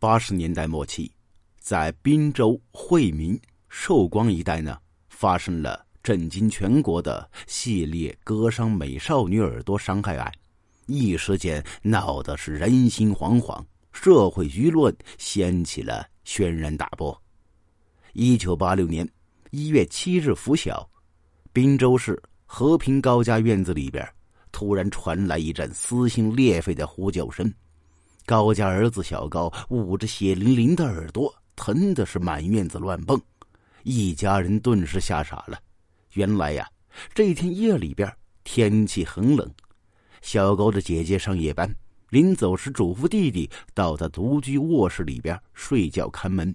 八十年代末期，在滨州、惠民、寿光一带呢，发生了震惊全国的系列割伤美少女耳朵伤害案，一时间闹得是人心惶惶，社会舆论掀起了轩然大波。一九八六年一月七日拂晓，滨州市和平高家院子里边。突然传来一阵撕心裂肺的呼救声，高家儿子小高捂着血淋淋的耳朵，疼的是满院子乱蹦，一家人顿时吓傻了。原来呀，这天夜里边天气很冷，小高的姐姐上夜班，临走时嘱咐弟弟到他独居卧室里边睡觉看门。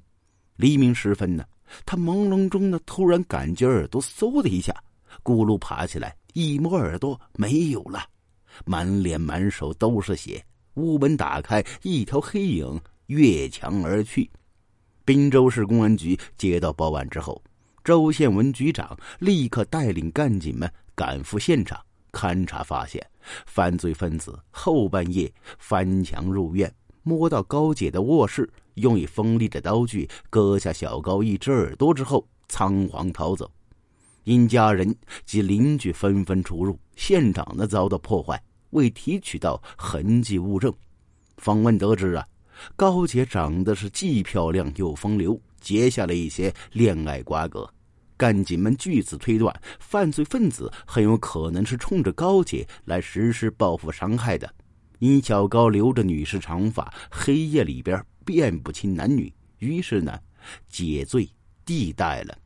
黎明时分呢，他朦胧中呢突然感觉耳朵嗖的一下，咕噜爬起来。一摸耳朵没有了，满脸满手都是血。屋门打开，一条黑影越墙而去。滨州市公安局接到报案之后，周宪文局长立刻带领干警们赶赴现场勘查，发现犯罪分子后半夜翻墙入院，摸到高姐的卧室，用以锋利的刀具割下小高一只耳朵之后，仓皇逃走。因家人及邻居纷纷出入，现场呢遭到破坏，未提取到痕迹物证。访问得知啊，高姐长得是既漂亮又风流，结下了一些恋爱瓜葛。干警们据此推断，犯罪分子很有可能是冲着高姐来实施报复伤害的。因小高留着女士长发，黑夜里边辨不清男女，于是呢，解罪地带了。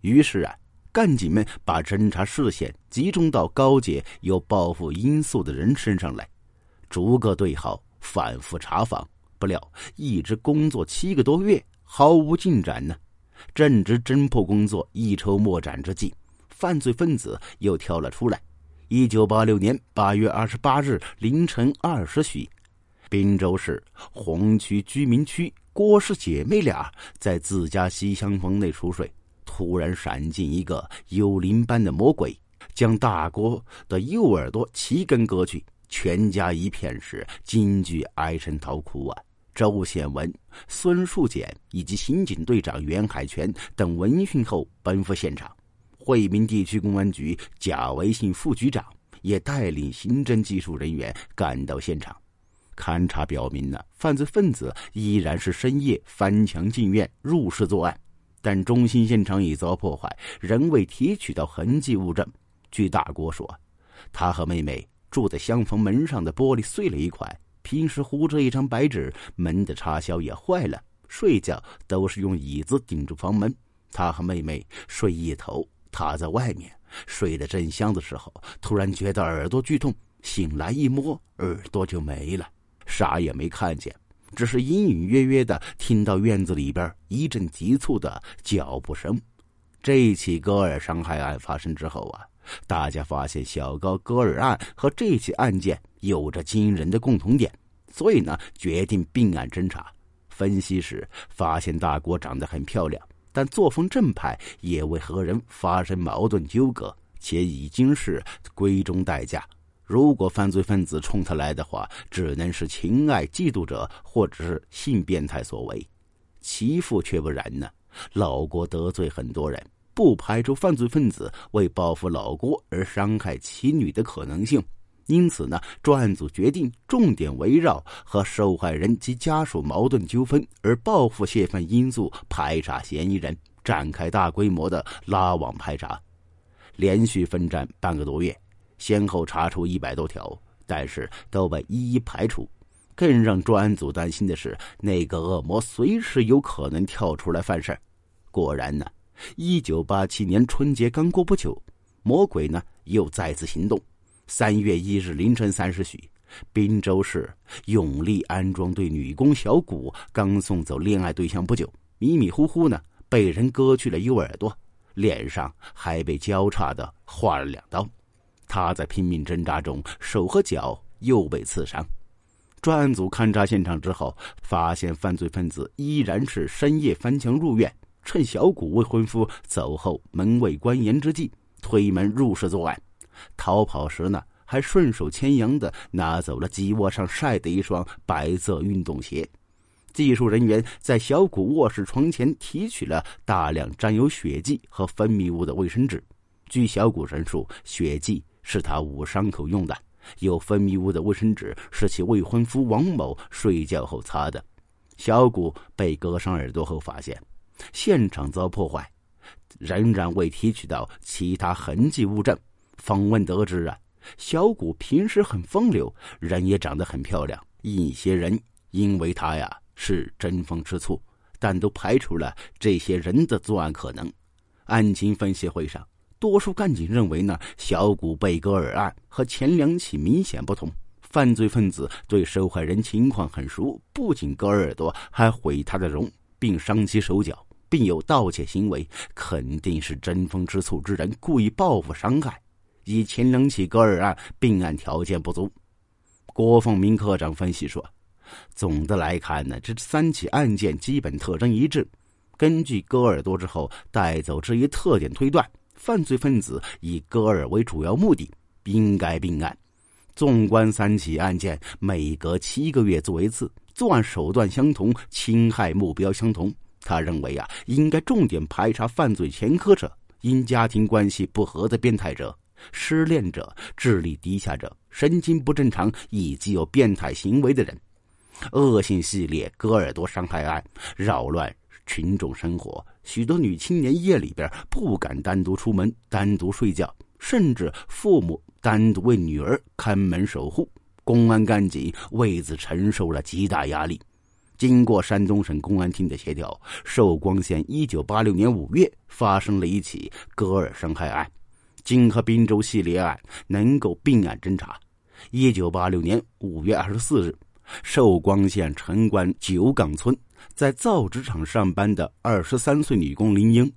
于是啊。干警们把侦查视线集中到高姐有报复因素的人身上来，逐个对号，反复查访。不料，一直工作七个多月，毫无进展呢。正值侦破工作一筹莫展之际，犯罪分子又跳了出来。一九八六年八月二十八日凌晨二时许，滨州市红区居民区郭氏姐妹俩在自家西厢房内熟睡。突然闪进一个幽灵般的魔鬼，将大郭的右耳朵齐根割去，全家一片是惊惧哀声啼哭啊！周显文、孙树简以及刑警队长袁海泉等闻讯后奔赴现场，惠民地区公安局贾维信副局长也带领刑侦技术人员赶到现场，勘查表明呢，犯罪分子依然是深夜翻墙进院入室作案。但中心现场已遭破坏，仍未提取到痕迹物证。据大郭说，他和妹妹住在厢房门上的玻璃碎了一块，平时糊着一张白纸，门的插销也坏了。睡觉都是用椅子顶住房门。他和妹妹睡一头，他在外面睡得正香的时候，突然觉得耳朵剧痛，醒来一摸，耳朵就没了，啥也没看见。只是隐隐约约的听到院子里边一阵急促的脚步声。这起割耳伤害案发生之后啊，大家发现小高割耳案和这起案件有着惊人的共同点，所以呢，决定并案侦查。分析时发现大郭长得很漂亮，但作风正派，也未和人发生矛盾纠葛，且已经是闺中待嫁。如果犯罪分子冲他来的话，只能是情爱嫉妒者或者是性变态所为。其父却不然呢，老郭得罪很多人，不排除犯罪分子为报复老郭而伤害其女的可能性。因此呢，专案组决定重点围绕和受害人及家属矛盾纠纷而报复泄愤因素排查嫌疑人，展开大规模的拉网排查，连续奋战半个多月。先后查出一百多条，但是都被一一排除。更让专案组担心的是，那个恶魔随时有可能跳出来犯事果然呢，一九八七年春节刚过不久，魔鬼呢又再次行动。三月一日凌晨三时许，滨州市永利安装队女工小谷刚送走恋爱对象不久，迷迷糊糊呢被人割去了右耳朵，脸上还被交叉的划了两刀。他在拼命挣扎中，手和脚又被刺伤。专案组勘察现场之后，发现犯罪分子依然是深夜翻墙入院，趁小谷未婚夫走后门卫关严之际，推门入室作案。逃跑时呢，还顺手牵羊的拿走了鸡窝上晒的一双白色运动鞋。技术人员在小谷卧室床前提取了大量沾有血迹和分泌物的卫生纸。据小谷陈述，血迹是他捂伤口用的，有分泌物的卫生纸是其未婚夫王某睡觉后擦的。小谷被割伤耳朵后发现，现场遭破坏，仍然未提取到其他痕迹物证。访问得知啊，小谷平时很风流，人也长得很漂亮。一些人因为他呀是争风吃醋，但都排除了这些人的作案可能。案情分析会上，多数干警认为呢，小谷贝戈尔案和前两起明显不同。犯罪分子对受害人情况很熟，不仅割耳朵，还毁他的容，并伤其手脚，并有盗窃行为，肯定是争风吃醋之人故意报复伤害。以前两起割耳案并案条件不足，郭凤鸣科长分析说：“总的来看呢，这三起案件基本特征一致。根据割耳朵之后带走之一特点推断，犯罪分子以割耳为主要目的，应该并案。纵观三起案件，每隔七个月做一次，作案手段相同，侵害目标相同。他认为啊，应该重点排查犯罪前科者，因家庭关系不和的变态者。”失恋者、智力低下者、神经不正常以及有变态行为的人，恶性系列割耳朵伤害案扰乱群众生活，许多女青年夜里边不敢单独出门、单独睡觉，甚至父母单独为女儿看门守护，公安干警为此承受了极大压力。经过山东省公安厅的协调，寿光县一九八六年五月发生了一起割耳伤害案。金河滨州系列案能够并案侦查。一九八六年五月二十四日，寿光县城关九岗村，在造纸厂上班的二十三岁女工林英，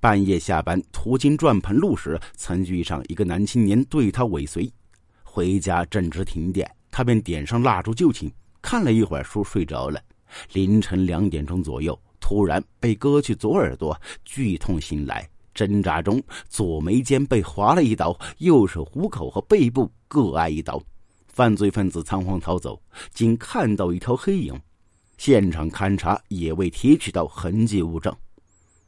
半夜下班途经转盘路时，曾遇上一个男青年对她尾随。回家正值停电，她便点上蜡烛就寝，看了一会儿书睡着了。凌晨两点钟左右，突然被割去左耳朵，剧痛醒来。挣扎中，左眉间被划了一刀，右手虎口和背部各挨一刀。犯罪分子仓皇逃走，仅看到一条黑影。现场勘查也未提取到痕迹物证。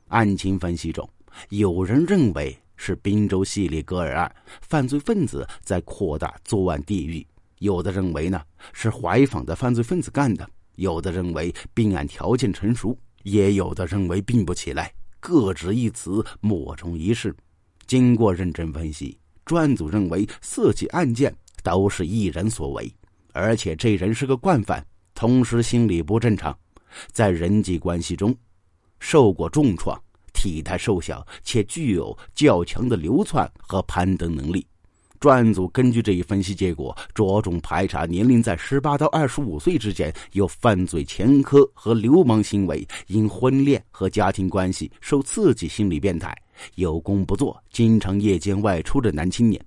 案情分析中，有人认为是滨州系列割耳案，犯罪分子在扩大作案地域；有的认为呢是怀访的犯罪分子干的；有的认为并案条件成熟，也有的认为并不起来。各执一词，莫衷一是。经过认真分析，专案组认为四起案件都是一人所为，而且这人是个惯犯，同时心理不正常，在人际关系中受过重创，体态瘦小，且具有较强的流窜和攀登能力。专案组根据这一分析结果，着重排查年龄在十八到二十五岁之间有犯罪前科和流氓行为、因婚恋和家庭关系受刺激、心理变态、有工不做、经常夜间外出的男青年。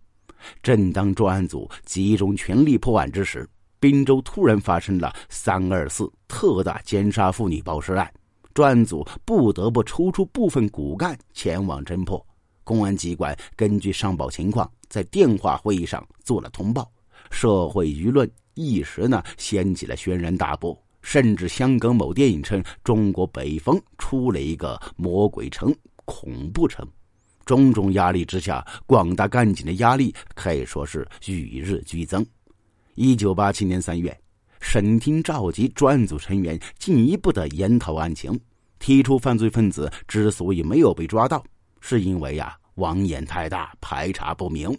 正当专案组集中全力破案之时，滨州突然发生了“三二四”特大奸杀妇女暴尸案，专案组不得不抽出部分骨干前往侦破。公安机关根据上报情况。在电话会议上做了通报，社会舆论一时呢掀起了轩然大波，甚至香港某电影称中国北方出了一个魔鬼城、恐怖城。种种压力之下，广大干警的压力可以说是与日俱增。一九八七年三月，省厅召集专案组成员进一步的研讨案情，提出犯罪分子之所以没有被抓到，是因为呀。网眼太大，排查不明，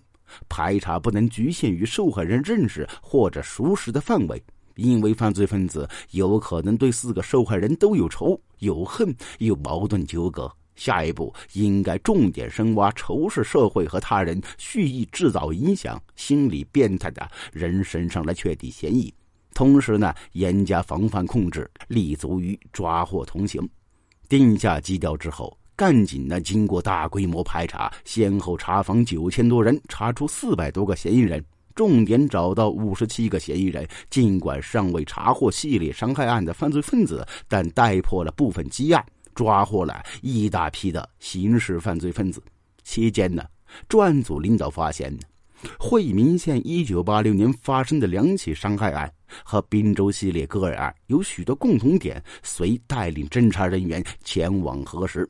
排查不能局限于受害人认识或者熟识的范围，因为犯罪分子有可能对四个受害人都有仇、有恨、有矛盾纠葛。下一步应该重点深挖仇视社会和他人、蓄意制造影响、心理变态的人身上的确定嫌疑，同时呢，严加防范控制，立足于抓获同行。定下基调之后。干警呢，经过大规模排查，先后查访九千多人，查出四百多个嫌疑人，重点找到五十七个嫌疑人。尽管尚未查获系列伤害案的犯罪分子，但带破了部分积案，抓获了一大批的刑事犯罪分子。期间呢，专案组领导发现，惠民县一九八六年发生的两起伤害案和滨州系列割耳案有许多共同点，遂带领侦查人员前往核实。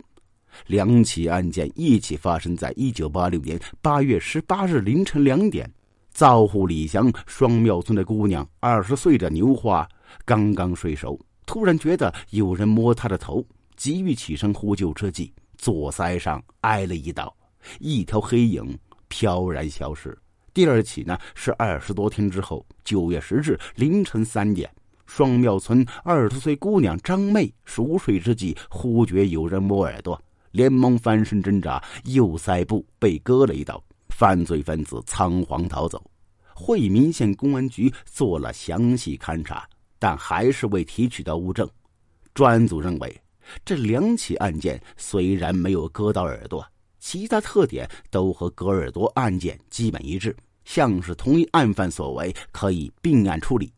两起案件一起发生在一九八六年八月十八日凌晨两点。造户李祥双庙村的姑娘二十岁的牛花刚刚睡熟，突然觉得有人摸她的头，急于起身呼救之际，左腮上挨了一刀，一条黑影飘然消失。第二起呢是二十多天之后，九月十日凌晨三点，双庙村二十岁姑娘张妹熟睡之际，忽觉有人摸耳朵，连忙翻身挣扎，右腮部被割了一刀。犯罪分子仓皇逃走，惠民县公安局做了详细勘查，但还是未提取到物证。专案组认为，这两起案件虽然没有割到耳朵，其他特点都和割耳朵案件基本一致，像是同一案犯所为，可以并案处理。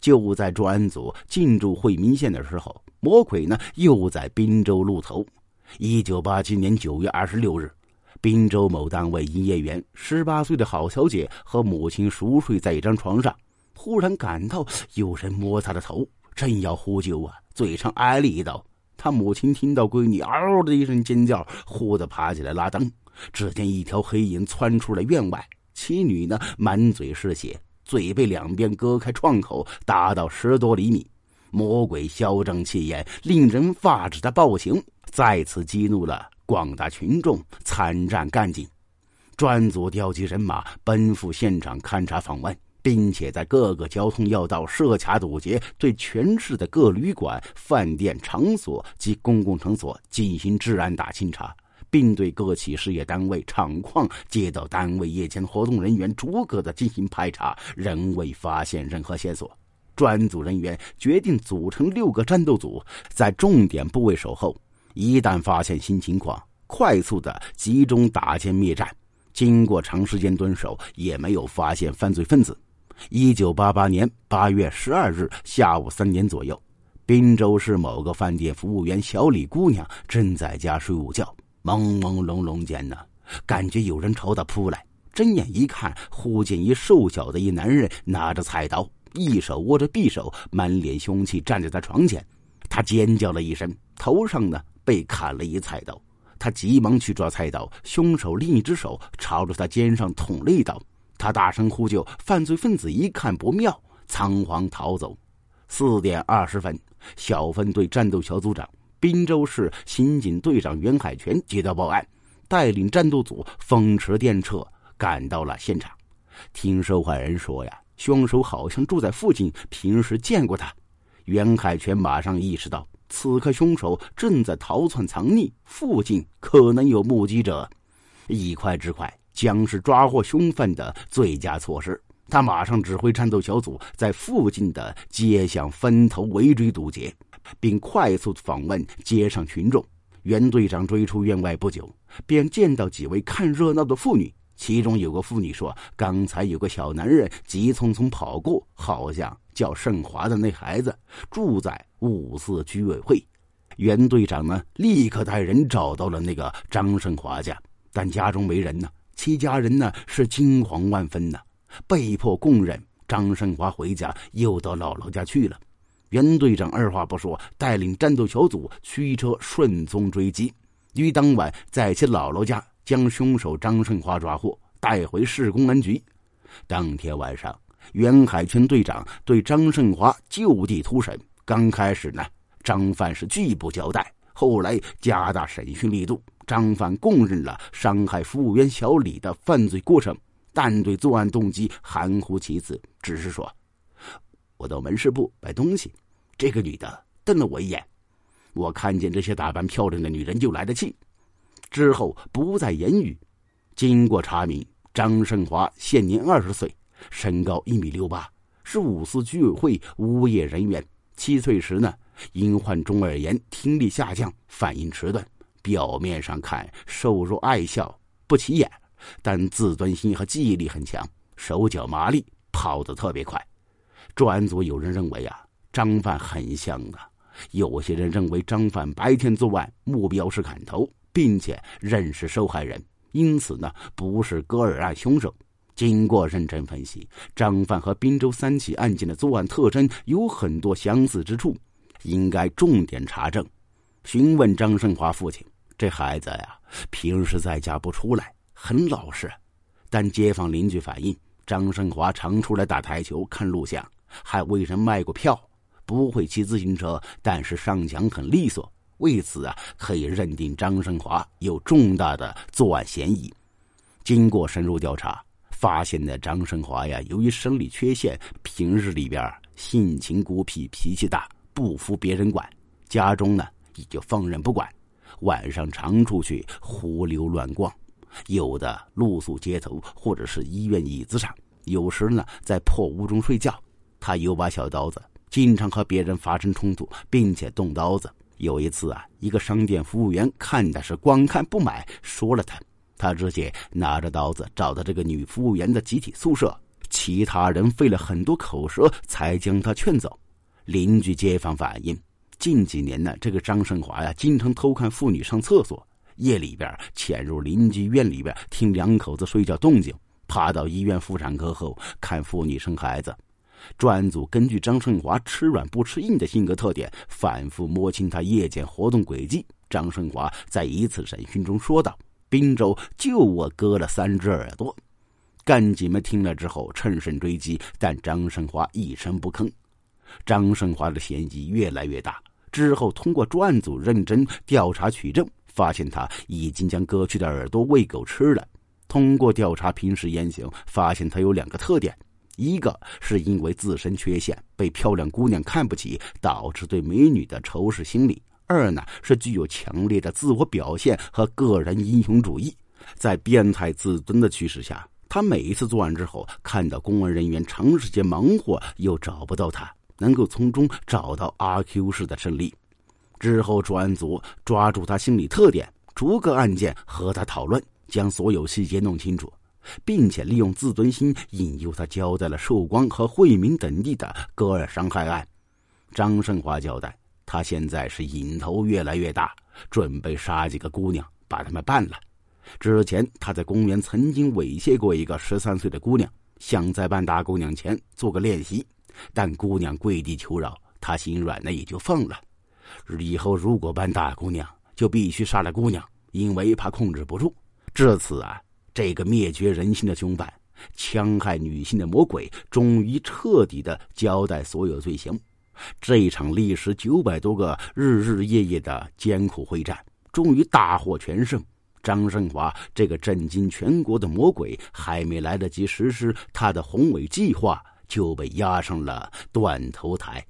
就在专案组进驻惠民县的时候，魔鬼呢又在滨州露头。一九八七年九月二十六日。滨州某单位营业员十八岁的郝小姐和母亲熟睡在一张床上，忽然感到有人摸她的头，正要呼救啊，嘴上挨了一刀。他母亲听到闺女嗷的一声尖叫，忽地爬起来拉灯，只见一条黑影窜出了院外，妻女呢满嘴是血，嘴被两边割开创口，达到十多厘米。魔鬼嚣张气焰，令人发指的暴行，再次激怒了。广大群众参战干警，专组调集人马奔赴现场勘查访问，并且在各个交通要道设卡堵截，对全市的各旅馆、饭店场所及公共场所进行治安大清查，并对各企事业单位、厂矿、街道单位夜间活动人员逐个的进行排查，仍未发现任何线索。专组人员决定组成六个战斗组，在重点部位守候。一旦发现新情况，快速的集中打歼灭战。经过长时间蹲守，也没有发现犯罪分子。一九八八年八月十二日下午三点左右，滨州市某个饭店服务员小李姑娘正在家睡午觉，朦朦胧胧间呢，感觉有人朝她扑来。睁眼一看，忽见一瘦小的一男人拿着菜刀，一手握着匕首，满脸凶气站在她床前。她尖叫了一声，头上呢。被砍了一菜刀，他急忙去抓菜刀，凶手另一只手朝着他肩上捅了一刀。他大声呼救，犯罪分子一看不妙，仓皇逃走。四点二十分，小分队战斗小组长、滨州市刑警队长袁海泉接到报案，带领战斗组风驰电掣赶到了现场。听受害人说呀，凶手好像住在附近，平时见过他。袁海泉马上意识到。此刻，凶手正在逃窜藏匿，附近可能有目击者。一快之快将是抓获凶犯的最佳措施。他马上指挥战斗小组在附近的街巷分头围追堵截，并快速访问街上群众。袁队长追出院外不久，便见到几位看热闹的妇女。其中有个妇女说：“刚才有个小男人急匆匆跑过，好像叫盛华的那孩子住在五四居委会。”袁队长呢，立刻带人找到了那个张盛华家，但家中没人呢。其家人呢是惊惶万分呢，被迫供认张胜华回家又到姥姥家去了。袁队长二话不说，带领战斗小组驱车顺踪追击，于当晚在其姥姥家。将凶手张胜华抓获，带回市公安局。当天晚上，袁海泉队长对张胜华就地突审。刚开始呢，张犯是拒不交代，后来加大审讯力度，张犯供认了伤害服务员小李的犯罪过程，但对作案动机含糊其辞，只是说：“我到门市部买东西，这个女的瞪了我一眼，我看见这些打扮漂亮的女人就来了气。”之后不再言语。经过查明，张胜华现年二十岁，身高一米六八，是五四居委会物业人员。七岁时呢，因患中耳炎，听力下降，反应迟钝。表面上看瘦弱爱笑，不起眼，但自尊心和记忆力很强，手脚麻利，跑得特别快。专案组有人认为啊，张犯很像啊。有些人认为张犯白天作案，目标是砍头。并且认识受害人，因此呢不是割耳案凶手。经过认真分析，张范和滨州三起案件的作案特征有很多相似之处，应该重点查证。询问张胜华父亲：“这孩子呀，平时在家不出来，很老实。但街坊邻居反映，张胜华常出来打台球、看录像，还为人卖过票。不会骑自行车，但是上墙很利索。为此啊，可以认定张胜华有重大的作案嫌疑。经过深入调查。”发现的张胜华呀，由于生理缺陷，平日里边性情孤僻，脾气大，不服别人管，家中呢也就放任不管，晚上常出去胡溜乱逛，有的露宿街头或者是医院椅子上，有时呢在破屋中睡觉。他有把小刀子，经常和别人发生冲突，并且动刀子。有一次啊，一个商店服务员看的是光看不买，说了他。他直接拿着刀子找到这个女服务员的集体宿舍，其他人费了很多口舌才将他劝走。邻居街坊反映，近几年呢，这个张胜华呀，经常偷看妇女上厕所，夜里边潜入邻居院里边听两口子睡觉动静，爬到医院妇产科后看妇女生孩子。专案组根据张胜华吃软不吃硬的性格特点，反复摸清他夜间活动轨迹。张胜华在一次审讯中说道。滨州就我割了三只耳朵，干警们听了之后趁胜追击，但张胜华一声不吭。张胜华的嫌疑越来越大。之后通过专案组认真调查取证，发现他已经将割去的耳朵喂狗吃了。通过调查平时言行，发现他有两个特点：一个是因为自身缺陷被漂亮姑娘看不起，导致对美女的仇视心理。二呢是具有强烈的自我表现和个人英雄主义，在变态自尊的驱使下，他每一次作案之后，看到公安人员长时间忙活又找不到他，能够从中找到阿 Q 式的胜利。之后专案组抓住他心理特点，逐个案件和他讨论，将所有细节弄清楚，并且利用自尊心引诱他交代了寿光和惠民等地的割耳伤害案。张胜华交代。他现在是瘾头越来越大，准备杀几个姑娘，把他们办了。之前他在公园曾经猥亵过一个十三岁的姑娘，想在扮大姑娘前做个练习，但姑娘跪地求饶，他心软了也就放了。以后如果扮大姑娘，就必须杀了姑娘，因为怕控制不住。至此啊，这个灭绝人性的凶犯、戕害女性的魔鬼，终于彻底的交代所有罪行。这一场历时九百多个日日夜夜的艰苦会战，终于大获全胜。张胜华这个震惊全国的魔鬼，还没来得及实施他的宏伟计划，就被押上了断头台。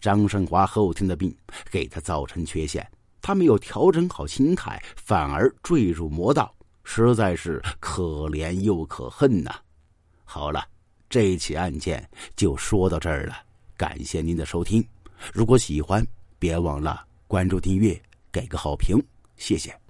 张胜华后天的病给他造成缺陷，他没有调整好心态，反而坠入魔道，实在是可怜又可恨呐。好了，这起案件就说到这儿了。感谢您的收听，如果喜欢，别忘了关注、订阅、给个好评，谢谢。